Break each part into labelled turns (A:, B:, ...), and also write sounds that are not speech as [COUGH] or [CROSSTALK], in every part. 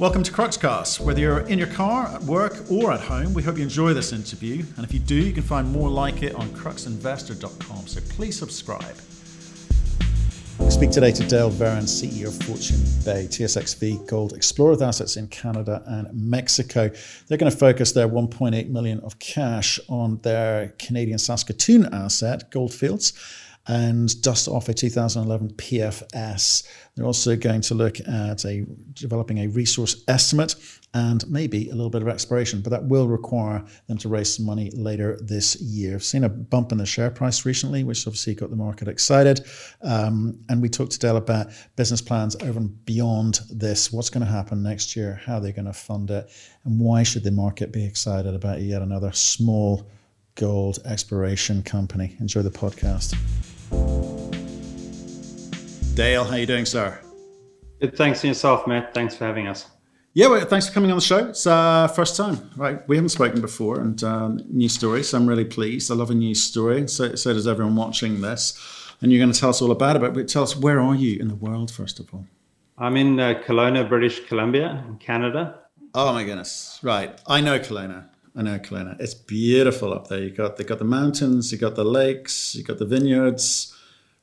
A: Welcome to Cruxcast. Whether you're in your car, at work, or at home, we hope you enjoy this interview. And if you do, you can find more like it on cruxinvestor.com. So please subscribe. We speak today to Dale Verran, CEO of Fortune Bay, TSXV Gold Explorer with assets in Canada and Mexico. They're going to focus their 1.8 million of cash on their Canadian Saskatoon asset, Goldfields and dust off a 2011 PFS. They're also going to look at a developing a resource estimate and maybe a little bit of exploration, but that will require them to raise some money later this year. I've seen a bump in the share price recently, which obviously got the market excited. Um, and we talked to Dale about business plans over and beyond this. What's going to happen next year? How they're going to fund it? And why should the market be excited about yet another small gold exploration company? Enjoy the podcast. Dale, how are you doing, sir?
B: Good, thanks to yourself, Matt. Thanks for having us.
A: Yeah, well, thanks for coming on the show. It's uh, first time, right? We haven't spoken before, and um, new story. So I'm really pleased. I love a new story. So, so does everyone watching this. And you're going to tell us all about it. But tell us, where are you in the world, first of all?
B: I'm in uh, Kelowna, British Columbia, in Canada.
A: Oh my goodness! Right, I know Kelowna. I know Kelowna. It's beautiful up there. You got they got the mountains, you got the lakes, you got the vineyards.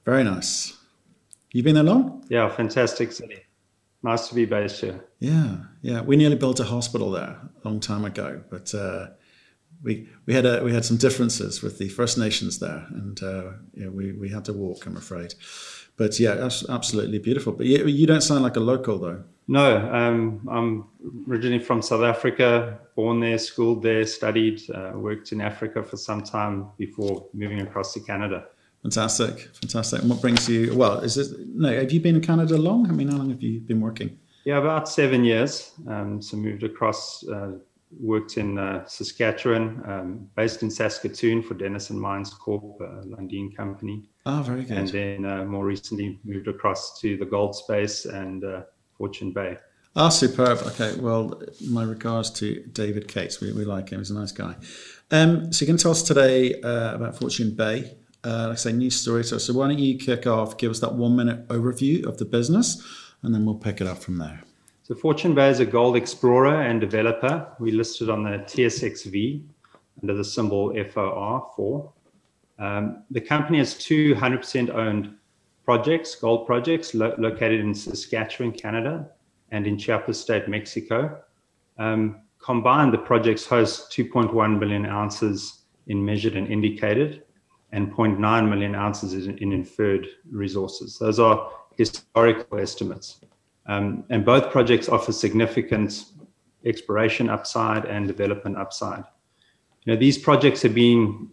A: Very nice. You been there long?
B: Yeah, fantastic city. Nice to be based here.
A: Yeah, yeah. We nearly built a hospital there a long time ago, but uh, we we had a, we had some differences with the First Nations there, and uh, yeah, we we had to walk. I'm afraid, but yeah, that's absolutely beautiful. But you, you don't sound like a local though.
B: No, um, I'm originally from South Africa, born there, schooled there, studied, uh, worked in Africa for some time before moving across to Canada.
A: Fantastic, fantastic. And what brings you? Well, is it no? Have you been in Canada long? I mean, how long have you been working?
B: Yeah, about seven years. Um, so moved across, uh, worked in uh, Saskatchewan, um, based in Saskatoon for Denison Mines Corp, a Lundin company.
A: Oh, very good.
B: And then uh, more recently moved across to the gold space and uh, Fortune Bay.
A: Ah, oh, superb. Okay, well, my regards to David Cates. We, we like him. He's a nice guy. Um, so you can tell us today uh, about Fortune Bay uh, like I say, news story. So, so why don't you kick off, give us that one minute overview of the business, and then we'll pick it up from there.
B: So, Fortune Bay is a gold explorer and developer. We listed on the TSXV under the symbol FOR4. Um, the company has two 100% owned projects, gold projects, lo- located in Saskatchewan, Canada, and in Chiapas State, Mexico. Um, combined, the projects host 2.1 billion ounces in measured and indicated and 0.9 million ounces in inferred resources. Those are historical estimates. Um, and both projects offer significant exploration upside and development upside. You know, these projects have been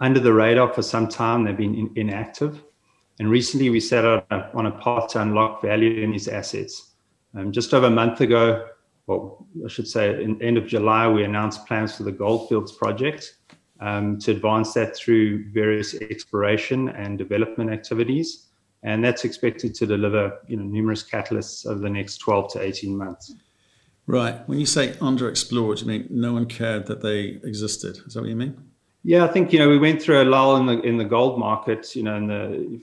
B: under the radar for some time. They've been in, inactive. And recently we set out on a path to unlock value in these assets. Um, just over a month ago, well, I should say, in end of July, we announced plans for the Goldfields project, um, to advance that through various exploration and development activities. And that's expected to deliver you know, numerous catalysts over the next 12 to 18 months.
A: Right. When you say underexplored, you mean no one cared that they existed? Is that what you mean?
B: Yeah, I think you know we went through a lull in the in the gold market. You know, in the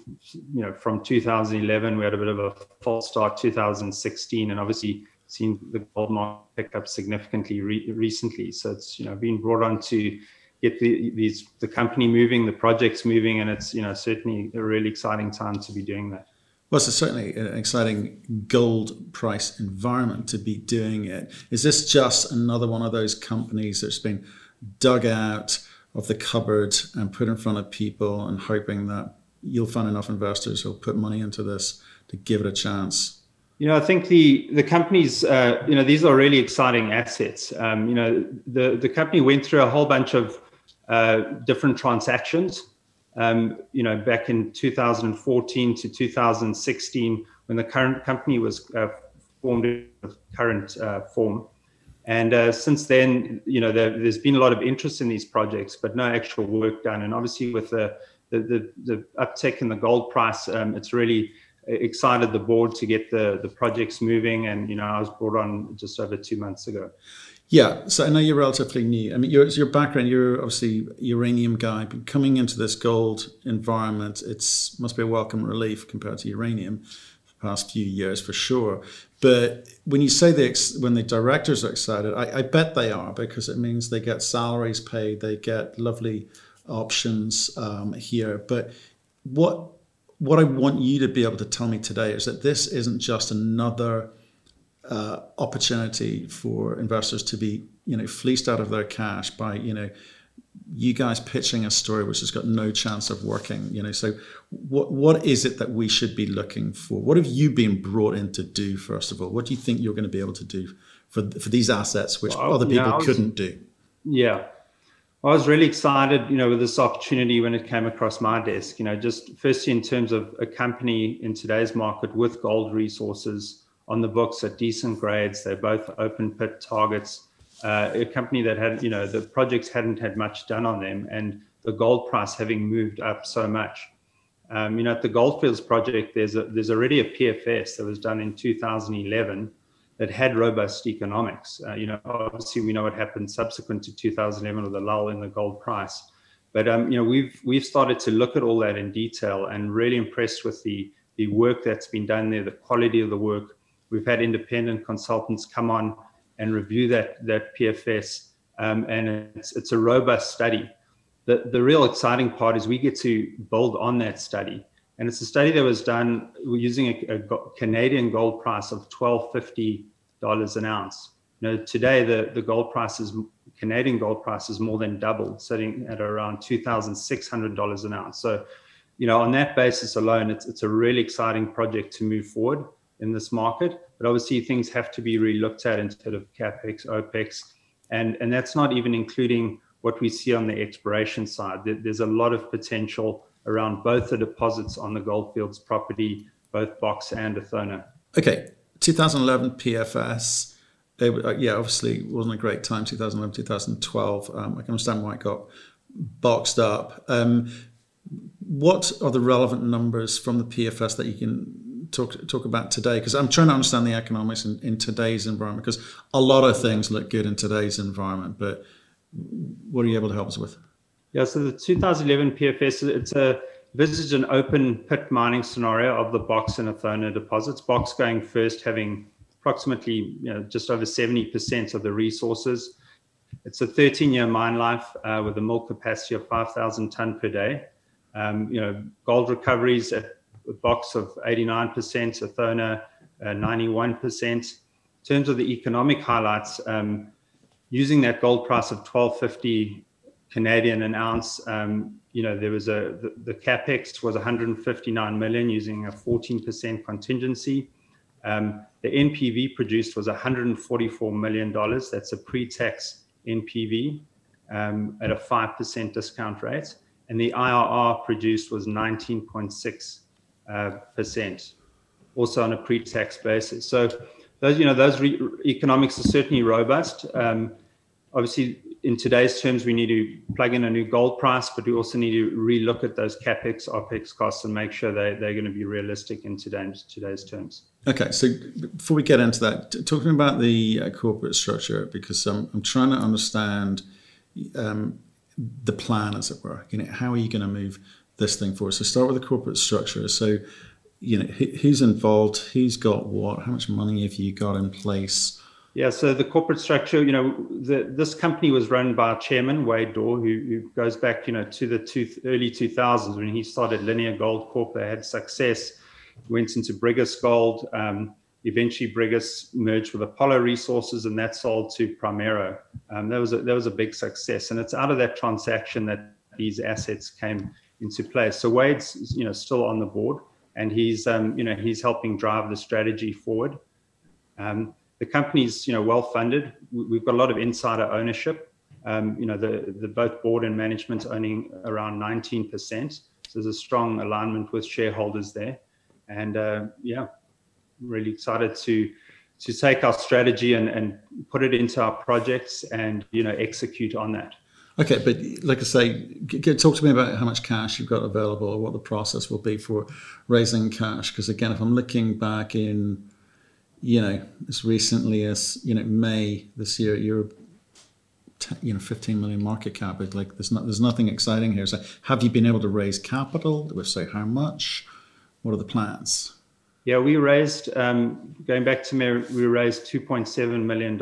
B: you know from 2011 we had a bit of a false start. 2016, and obviously seen the gold market pick up significantly re- recently. So it's you know been brought on to get the these the company moving, the projects moving, and it's you know certainly a really exciting time to be doing that.
A: Well, it's certainly an exciting gold price environment to be doing it. Is this just another one of those companies that's been dug out of the cupboard and put in front of people and hoping that you'll find enough investors who'll put money into this to give it a chance?
B: You know, I think the the companies, uh, you know, these are really exciting assets. Um, you know, the the company went through a whole bunch of uh, different transactions. Um, you know, back in 2014 to 2016, when the current company was uh, formed in the current uh, form. And uh, since then, you know, there, has been a lot of interest in these projects, but no actual work done. And obviously, with the the, the, the uptick in the gold price, um, it's really excited the board to get the the projects moving. And you know, I was brought on just over two months ago.
A: Yeah, so I know you're relatively new. I mean, your your background, you're obviously uranium guy, but coming into this gold environment, it's must be a welcome relief compared to uranium. past few years for sure. But when you say the when the directors are excited, I, I bet they are because it means they get salaries paid, they get lovely options um, here. But what what I want you to be able to tell me today is that this isn't just another uh, opportunity for investors to be you know fleeced out of their cash by you know you guys pitching a story which has got no chance of working you know. So what what is it that we should be looking for? What have you been brought in to do first of all? What do you think you're going to be able to do for for these assets which well, other people yeah, was, couldn't do?
B: Yeah. I was really excited, you know, with this opportunity when it came across my desk. You know, just firstly in terms of a company in today's market with gold resources on the books at decent grades. They're both open pit targets uh, a company that had, you know, the projects hadn't had much done on them, and the gold price having moved up so much. Um, you know, at the Goldfields project, there's a, there's already a PFS that was done in 2011 that had robust economics. Uh, you know, obviously we know what happened subsequent to 2011 with the lull in the gold price, but um, you know we've we've started to look at all that in detail and really impressed with the the work that's been done there, the quality of the work. We've had independent consultants come on and review that that PFS. Um, and it's it's a robust study. The the real exciting part is we get to build on that study, and it's a study that was done using a, a Canadian gold price of twelve fifty dollars an ounce. You know, today the the gold price is Canadian gold price is more than doubled, sitting at around two thousand six hundred dollars an ounce. So, you know, on that basis alone, it's it's a really exciting project to move forward in this market. But obviously, things have to be relooked at instead of capex, opex, and and that's not even including what we see on the exploration side. There's a lot of potential around both the deposits on the Goldfields property, both Box and Athona.
A: Okay, 2011 PFS. Uh, yeah, obviously wasn't a great time. 2011, 2012. Um, I can understand why it got boxed up. Um, what are the relevant numbers from the PFS that you can talk talk about today because I'm trying to understand the economics in, in today's environment because a lot of things look good in today's environment, but what are you able to help us with?
B: Yeah, so the 2011 PFS it's a this is an open pit mining scenario of the Box and Athona deposits. Box going first, having approximately you know, just over 70% of the resources. It's a 13-year mine life uh, with a mill capacity of 5,000 ton per day. Um, you know, gold recoveries at box of 89%, Athona uh, 91%. In terms of the economic highlights, um, using that gold price of 1250 Canadian an ounce, um, you know, there was a the, the, capex was 159 million using a 14% contingency. Um, the NPV produced was 144 million dollars. That's a pre-tax NPV um, at a five percent discount rate, and the IRR produced was 19.6 uh, percent, also on a pre-tax basis. So those, you know, those re- economics are certainly robust. Um, obviously, in today's terms, we need to plug in a new gold price, but we also need to relook at those capex, opex costs, and make sure they they're going to be realistic in today's today's terms.
A: Okay, so before we get into that, talking about the uh, corporate structure, because um, I'm trying to understand um, the plan, as it were. You know, how are you going to move this thing for us. So start with the corporate structure. So, you know, who's involved? Who's got what? How much money have you got in place?
B: Yeah, so the corporate structure, you know, the, this company was run by chairman Wade Dawe, who, who goes back, you know, to the two, early 2000s when he started Linear Gold Corp. They had success, went into Brigus Gold. Um, eventually, Brigus merged with Apollo Resources, and that sold to Primero. Um, that was a, that was a big success, and it's out of that transaction that these assets came into place. So Wade's you know still on the board, and he's um, you know he's helping drive the strategy forward. Um, the company's you know well funded. We've got a lot of insider ownership. Um, you know the the both board and management owning around 19%. So there's a strong alignment with shareholders there, and uh, yeah, really excited to to take our strategy and, and put it into our projects and you know execute on that.
A: Okay, but like I say, talk to me about how much cash you've got available, or what the process will be for raising cash. Because again, if I'm looking back in, you know, as recently as you know May this year, you're, you know, 15 million market cap. Like there's not there's nothing exciting here. So have you been able to raise capital? If so, how much? What are the plans?
B: Yeah, we raised, um, going back to me, we raised $2.7 million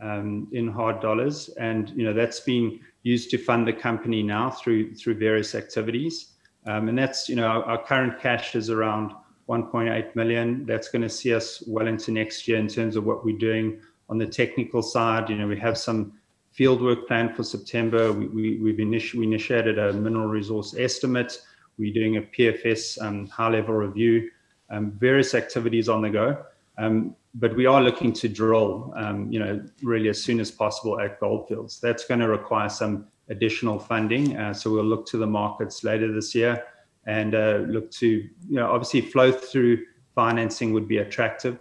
B: um, in hard dollars. And, you know, that's been used to fund the company now through, through various activities. Um, and that's, you know, our, our, current cash is around 1.8 million. That's going to see us well into next year in terms of what we're doing on the technical side. You know, we have some field work planned for September. We, we, we've initi- we initiated a mineral resource estimate. We're doing a PFS um, high level review, um, various activities on the go. Um, but we are looking to drill, um, you know, really as soon as possible at Goldfields. That's going to require some additional funding. Uh, so we'll look to the markets later this year and uh, look to, you know, obviously flow through financing would be attractive.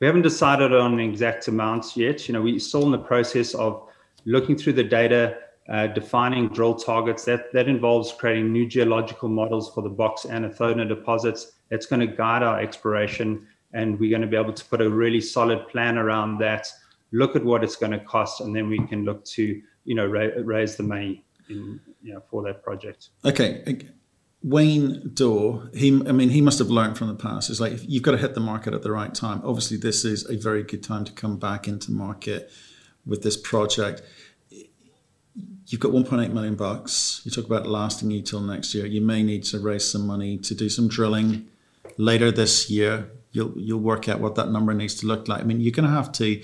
B: We haven't decided on exact amounts yet. You know, we're still in the process of looking through the data, uh, defining drill targets. That, that involves creating new geological models for the Box and Athona deposits. That's going to guide our exploration, and we're going to be able to put a really solid plan around that, look at what it's going to cost, and then we can look to, you know, ra- raise the money in, you know, for that project.
A: Okay. Wade Dawe, he, I mean, he must have learned from the past. It's like you've got to hit the market at the right time. Obviously, this is a very good time to come back into market with this project. You've got 1.8 million bucks. You talk about lasting you till next year. You may need to raise some money to do some drilling later this year. You'll you'll work out what that number needs to look like. I mean, you're going to have to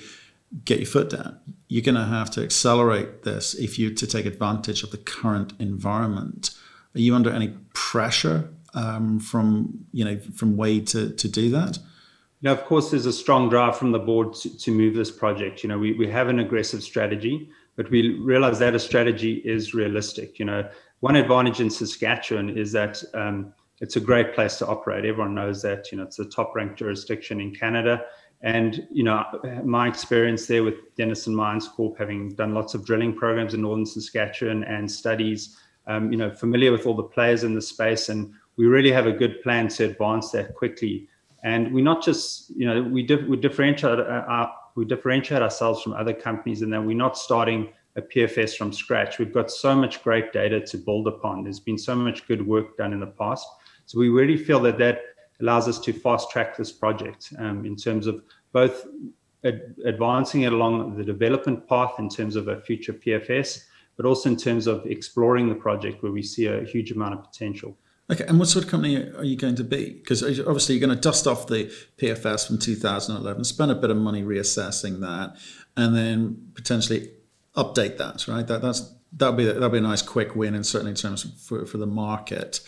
A: get your foot down. You're going to have to accelerate this if you to take advantage of the current environment. Are you under any pressure um, from you know from Wade to to do that?
B: Now, of course, there's a strong drive from the board to, to move this project. You know, we, we have an aggressive strategy, but we realize that a strategy is realistic. You know, one advantage in Saskatchewan is that um, it's a great place to operate. Everyone knows that. You know, it's the top ranked jurisdiction in Canada. And, you know, my experience there with Denison Mines Corp, having done lots of drilling programs in northern Saskatchewan and studies, um, you know, familiar with all the players in the space. And we really have a good plan to advance that quickly and we not just you know we dif- we differentiate uh, our, we differentiate ourselves from other companies in that we're not starting a PFS from scratch. We've got so much great data to build upon. There's been so much good work done in the past, so we really feel that that allows us to fast track this project um, in terms of both ad- advancing it along the development path in terms of a future PFS, but also in terms of exploring the project where we see a huge amount of potential.
A: Okay, and what sort of company are you going to be? Because obviously you're going to dust off the PFS from 2011, spend a bit of money reassessing that, and then potentially update that. Right? That that's that'll be that'll be a nice quick win, and certainly in terms for, for the market.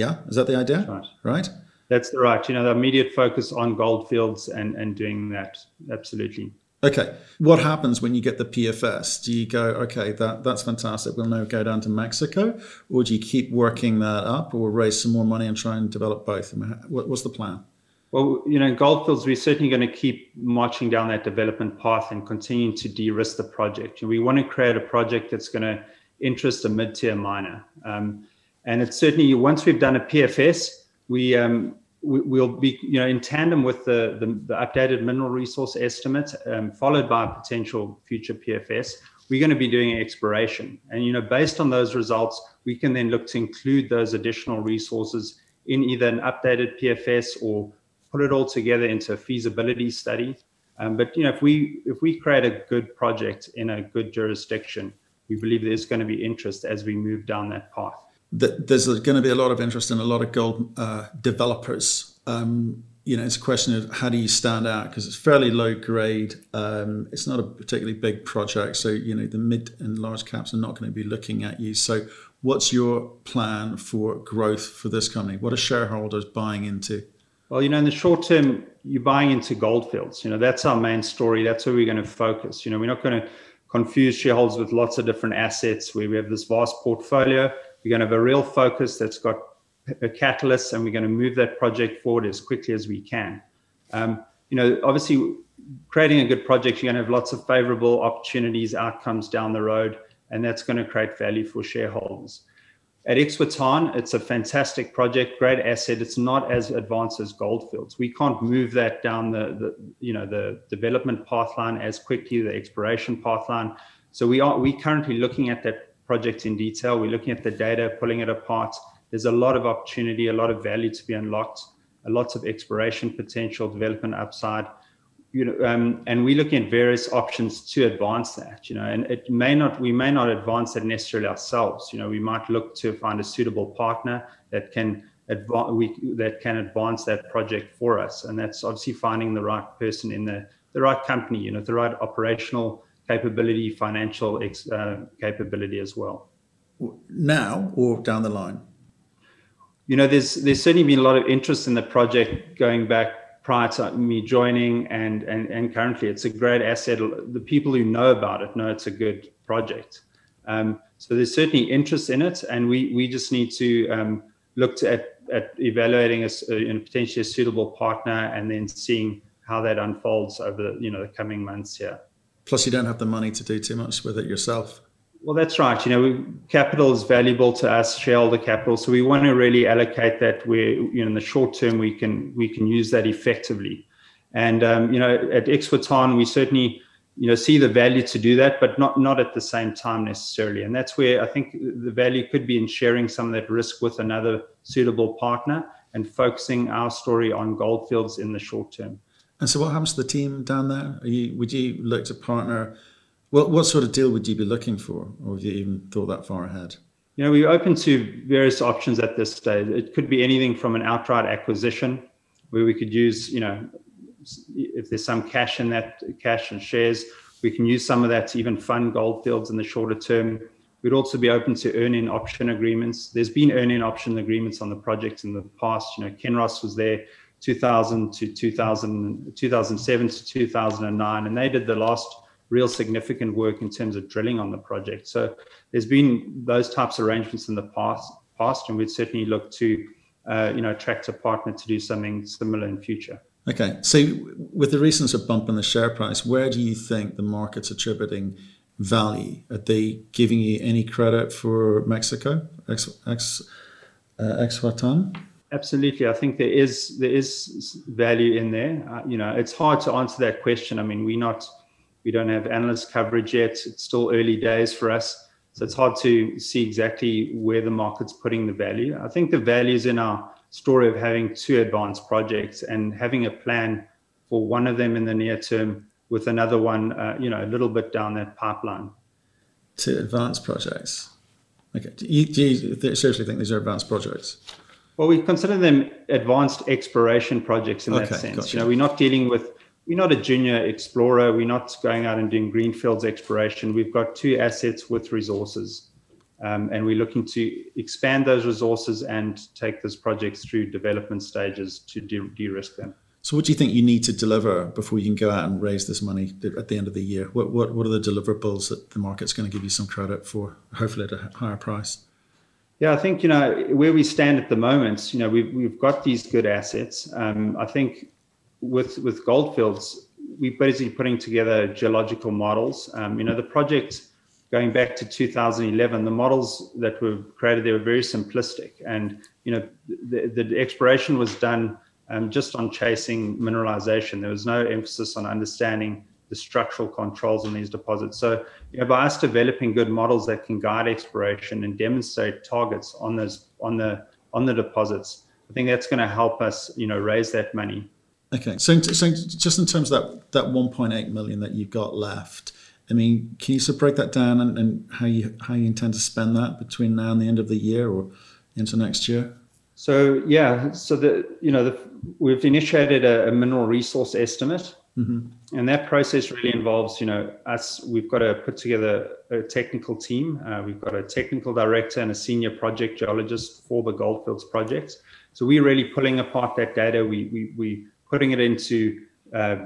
A: Yeah, is that the idea?
B: Right.
A: Right.
B: That's the right. You know, the immediate focus on goldfields and and doing that. Absolutely.
A: Okay. What happens when you get the PFS? Do you go, okay, that, that's fantastic. We'll now go down to Mexico? Or do you keep working that up or raise some more money and try and develop both? I mean, what, what's the plan?
B: Well, you know, in Goldfields, we're certainly going to keep marching down that development path and continuing to de risk the project. And we want to create a project that's going to interest a mid tier miner. Um, and it's certainly, once we've done a PFS, we, um, we, will be, you know, in tandem with the, the, the updated mineral resource estimate, um, followed by a potential future PFS, we're going to be doing exploration. And, you know, based on those results, we can then look to include those additional resources in either an updated PFS or put it all together into a feasibility study. Um, but, you know, if we, if we create a good project in a good jurisdiction, we believe there's going to be interest as we move down that path
A: there's going to be a lot of interest in a lot of gold uh, developers. Um, you know, it's a question of how do you stand out because it's fairly low grade. Um, it's not a particularly big project, so you know the mid and large caps are not going to be looking at you. So, what's your plan for growth for this company? What are shareholders buying into?
B: Well, you know, in the short term, you're buying into goldfields. You know, that's our main story. That's where we're going to focus. You know, we're not going to confuse shareholders with lots of different assets where we have this vast portfolio we're going to have a real focus that's got a catalyst, and we're going to move that project forward as quickly as we can. Um, you know, obviously, creating a good project, you're going to have lots of favorable opportunities, outcomes down the road, and that's going to create value for shareholders. At Ixhuatán, it's a fantastic project, great asset. It's not as advanced as Goldfields. We can't move that down the, the you know the development pathline as quickly, the exploration pathline. So we are we currently looking at that project in detail. We're looking at the data, pulling it apart. There's a lot of opportunity, a lot of value to be unlocked. lots of exploration potential, development upside. You know, um, and we're looking at various options to advance that. You know, and it may not, we may not advance that necessarily ourselves. You know, we might look to find a suitable partner that can advance, we that can advance that project for us, and that's obviously finding the right person in the the right company. You know, the right operational capability, financial ex, uh, capability as well.
A: Now or down the line
B: you know, there's there's certainly been a lot of interest in the project going back prior to me joining, and and and currently it's a great asset. The people who know about it know it's a good project. Um, so there's certainly interest in it, and we we just need to um, look to, at at evaluating a, a, potentially a suitable partner, and then seeing how that unfolds over you know the coming months here.
A: Plus, you don't have the money to do too much with it yourself.
B: Well, that's right. You know, we, capital is valuable to us, shareholder capital. So we want to really allocate that where, you know, in the short term, we can we can use that effectively. And um, you know, at Ixhuatán, we certainly you know see the value to do that, but not not at the same time necessarily. And that's where I think the value could be in sharing some of that risk with another suitable partner and focusing our story on goldfields in the short term.
A: And so, what happens to the team down there? You, would you look to partner? What what sort of deal would you be looking for, or have you even thought that far ahead?
B: You know, we're open to various options at this stage. It could be anything from an outright acquisition, where we could use, you know, if there's some cash in that cash and shares, we can use some of that to even fund goldfields in the shorter term. We'd also be open to earn-in option agreements. There's been earn-in option agreements on the project in the past. You know, Kinross was there 2000 to 2000, 2007 to 2009, and they did the last real significant work in terms of drilling on the project. So there's been those types of arrangements in the past, past and we'd certainly look to, uh, you know, attract a partner to do something similar in future.
A: Okay, so with the recent bump in the share price, where do you think the market's attributing value? Are they giving you any credit for Mexico, ex, ex, uh,
B: Absolutely, I think there is there is value in there. Uh, you know, it's hard to answer that question. I mean, we're not we don't have analyst coverage yet. It's still early days for us. So it's hard to see exactly where the market's putting the value. I think the value is in our story of having two advanced projects and having a plan for one of them in the near term with another one, uh, you know, a little bit down that pipeline.
A: Two advanced projects. Okay. Do you, do you seriously think these are advanced projects?
B: Well, we consider them advanced exploration projects in okay, that sense. Gotcha. You know, we're not dealing with we're not a junior explorer. We're not going out and doing greenfields exploration. We've got two assets with resources, um, and we're looking to expand those resources and take those projects through development stages to de- risk them.
A: So, what do you think you need to deliver before you can go out and raise this money at the end of the year? What what, what are the deliverables that the market's going to give you some credit for, hopefully at a higher price?
B: Yeah, I think you know where we stand at the moment. You know, we've we've got these good assets. Um, I think with with Goldfields, we're basically putting together geological models. Um, you know, the project going back to 2011, the models that were created there were very simplistic, and you know, the, the exploration was done um, just on chasing mineralization. There was no emphasis on understanding the structural controls on these deposits. So, you know, by us developing good models that can guide exploration and demonstrate targets on those on the on the deposits, I think that's going to help us, you know, raise that money.
A: Okay, so so just in terms of that that 1.8 million that you've got left, I mean, can you sort of break that down and, and how you how you intend to spend that between now and the end of the year or into next year?
B: So yeah, so the you know the, we've initiated a, a mineral resource estimate, mm-hmm. and that process really involves you know us. We've got to put together a technical team. Uh, we've got a technical director and a senior project geologist for the Goldfields project. So we're really pulling apart that data. We we we putting it into uh,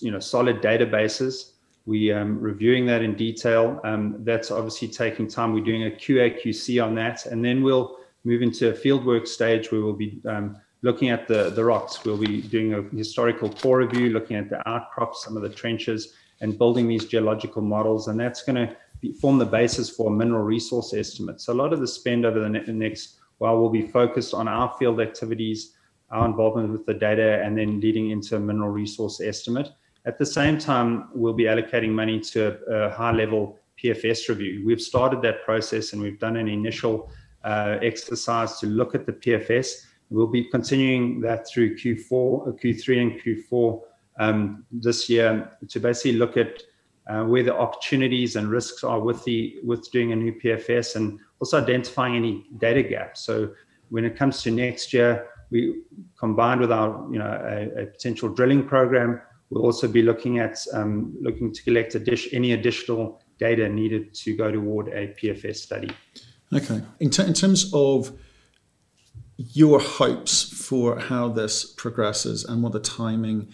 B: you know solid databases. We um, reviewing that in detail. Um, that's obviously taking time. We're doing a QA QC on that, and then we'll move into a fieldwork stage where we'll be um, looking at the the rocks. We'll be doing a historical core review, looking at the outcrops, some of the trenches, and building these geological models. And that's going to form the basis for a mineral resource estimate. So a lot of the spend over the next while will be focused on our field activities our involvement with the data, and then leading into a mineral resource estimate. At the same time, we'll be allocating money to a, a high level PFS review. We've started that process and we've done an initial uh, exercise to look at the PFS We'll be continuing that through Q4, uh, Q3 and Q4 um, this year to basically look at uh, where the opportunities and risks are with the with doing a new PFS and also identifying any data gaps. So when it comes to next year, we combined with our you know a, potential drilling program, we'll also be looking at um, looking to collect any additional data needed to go toward a PFS study.
A: Okay. In terms of your hopes for how this progresses and what the timing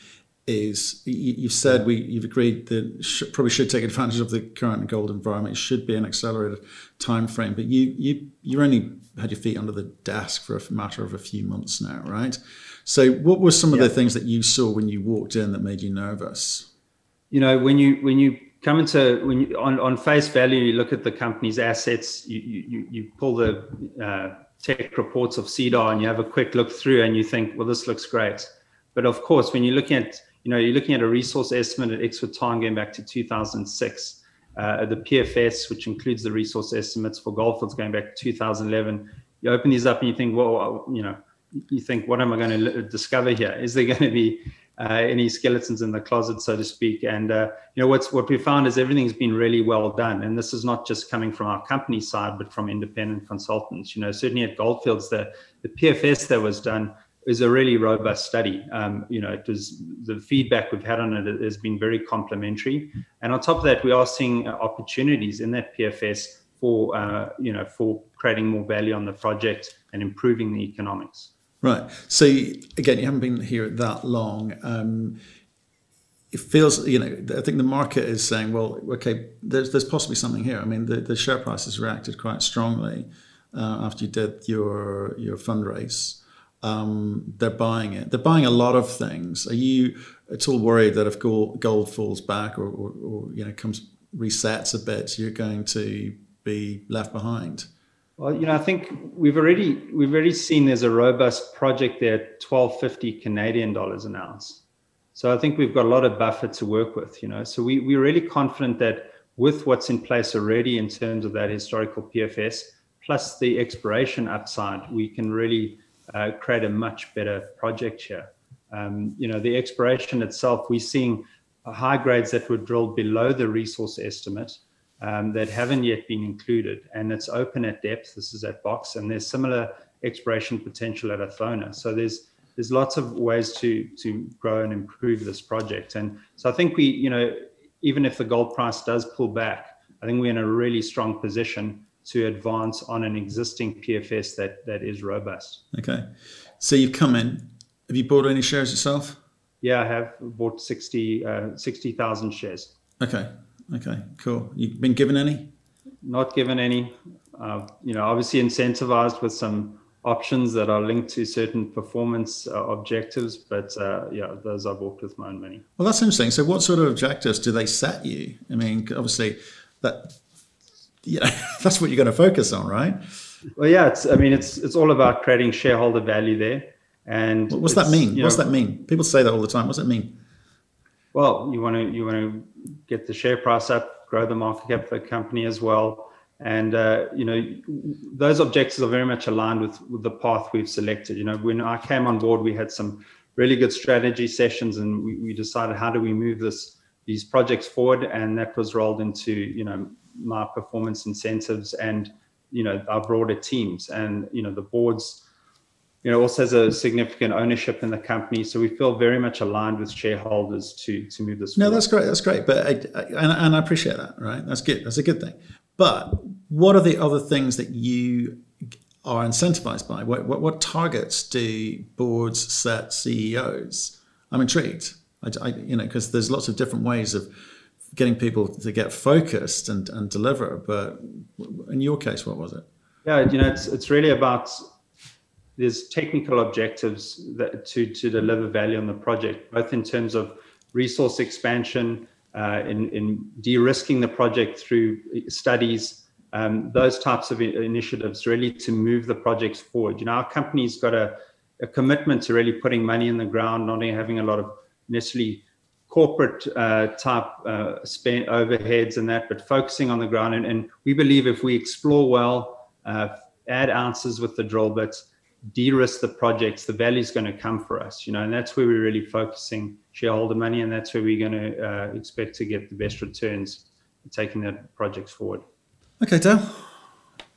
A: is you've said we you've agreed that probably should take advantage of the current gold environment. It should be an accelerated time frame, but you you you only had your feet under the desk for a matter of a few months now, right? So, what were some of the things that you saw when you walked in that made you nervous?
B: You know, when you when you come into when you on, on face value, you look at the company's assets, you you, you pull the uh, tech reports of SEDAR and you have a quick look through and you think, well, this looks great. But of course, when you're looking at you know, you're looking at a resource estimate at Ixhuatán going back to 2006. Uh, the PFS, which includes the resource estimates for Goldfields going back to 2011. You open these up and you think, well, you know, you think, what am I going to discover here? Is there going to be any skeletons in the closet, so to speak? And uh, you know, what's what we found is everything's been really well done, and this is not just coming from our company side, but from independent consultants. You know, certainly at Goldfields, the the PFS that was done is a really robust study. Um, you know, it was the feedback we've had on it has been very complimentary, and on top of that, we are seeing uh, opportunities in that PFS for uh, you know for creating more value on the project and improving the economics.
A: Right. So again, you haven't been here that long. Um, it feels, you know, I think the market is saying, well, okay, there's there's possibly something here. I mean, the, the share price has reacted quite strongly uh, after you did your your fundraise um, they're buying it. They're buying a lot of things. Are you at all worried that if gold, gold falls back or, or, or, you know comes resets a bit, you're going to be left behind?
B: Well, you know, I think we've already we've already seen there's a robust project there, twelve fifty Canadian dollars an ounce. So I think we've got a lot of buffer to work with. You know, so we we're really confident that with what's in place already in terms of that historical PFS plus the exploration upside, we can really uh, create a much better project here. Um, you know, the exploration itself, we're seeing high grades that were drilled below the resource estimate um, that haven't yet been included, and it's open at depth. This is at Box, and there's similar exploration potential at Athona. So there's there's lots of ways to to grow and improve this project. And so I think we, you know, even if the gold price does pull back, I think we're in a really strong position to advance on an existing PFS that that is robust.
A: Okay, so you've come in. Have you bought any shares yourself?
B: Yeah, I have bought 60 uh, 60,000 shares.
A: Okay, okay, cool. You've been given any?
B: Not given any. Uh, you know, obviously incentivized with some options that are linked to certain performance uh, objectives, but uh, yeah, those I bought with my own money.
A: Well, that's interesting. So, what sort of objectives do they set you? I mean, obviously, that yeah, [LAUGHS] that's what you're going to focus on, right?
B: Well, yeah, it's. I mean, it's it's all about creating shareholder value there. And
A: what's that mean? What's know, that mean? People say that all the time. What's that mean?
B: Well, you want to you want to get the share price up, grow the market cap of the company as well, and uh, you know those objectives are very much aligned with, with the path we've selected. You know, when I came on board, we had some really good strategy sessions, and we, we decided how do we move this these projects forward, and that was rolled into you know my performance incentives and you know our broader teams. And you know the boards you know also has a significant ownership in the company. So we feel very much aligned with shareholders to to move this
A: no forward. that's great. That's great. But I, I, and, and i appreciate that right? That's good. That's a good thing. But what are the other things that you are incentivized by? What, what, what targets do boards set ceos i'm intrigued. I, I you know because there's lots of different ways of getting people to get focused and, and deliver. But in your case, what was it?
B: Yeah, you know, it's it's really about there's technical objectives that to to deliver value on the project, both in terms of resource expansion, uh, in in de-risking the project through studies, um, those types of initiatives, really to move the projects forward. You know, our company's got a a commitment to really putting money in the ground, not only having a lot of necessarily corporate uh, type uh, overheads and that, but focusing on the ground. And, and we believe if we explore well, uh, add ounces with the drill bits, de-risk the projects, the value is going to come for us, you know, and that's where we're really focusing shareholder money, and that's where we're going to uh, expect to get the best returns taking that projects forward.
A: Okay, Dale.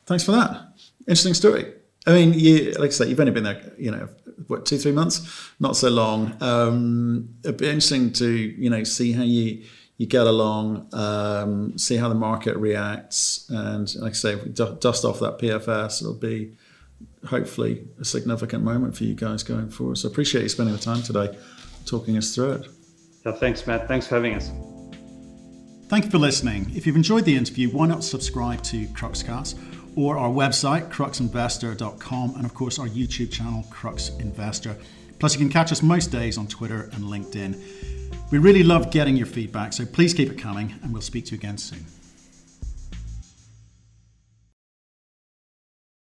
A: Thanks for that. Interesting story. I mean, you, like I say, you've only been there, you know, what two, three months? Not so long. Um, it'd be interesting to, you know, see how you you get along, um, see how the market reacts, and like I say, if we dust off that PFS, it'll be hopefully a significant moment for you guys going forward. So appreciate you spending the time today talking us through it.
B: Yeah, thanks, Matt. Thanks for having us.
A: Thank you for listening. If you've enjoyed the interview, why not subscribe to Cruxcast or our website, cruxinvestor.com, and of course our YouTube channel, Crux Investor. Plus, you can catch us most days on Twitter and LinkedIn. We really love getting your feedback, so please keep it coming, and we'll speak to you again soon.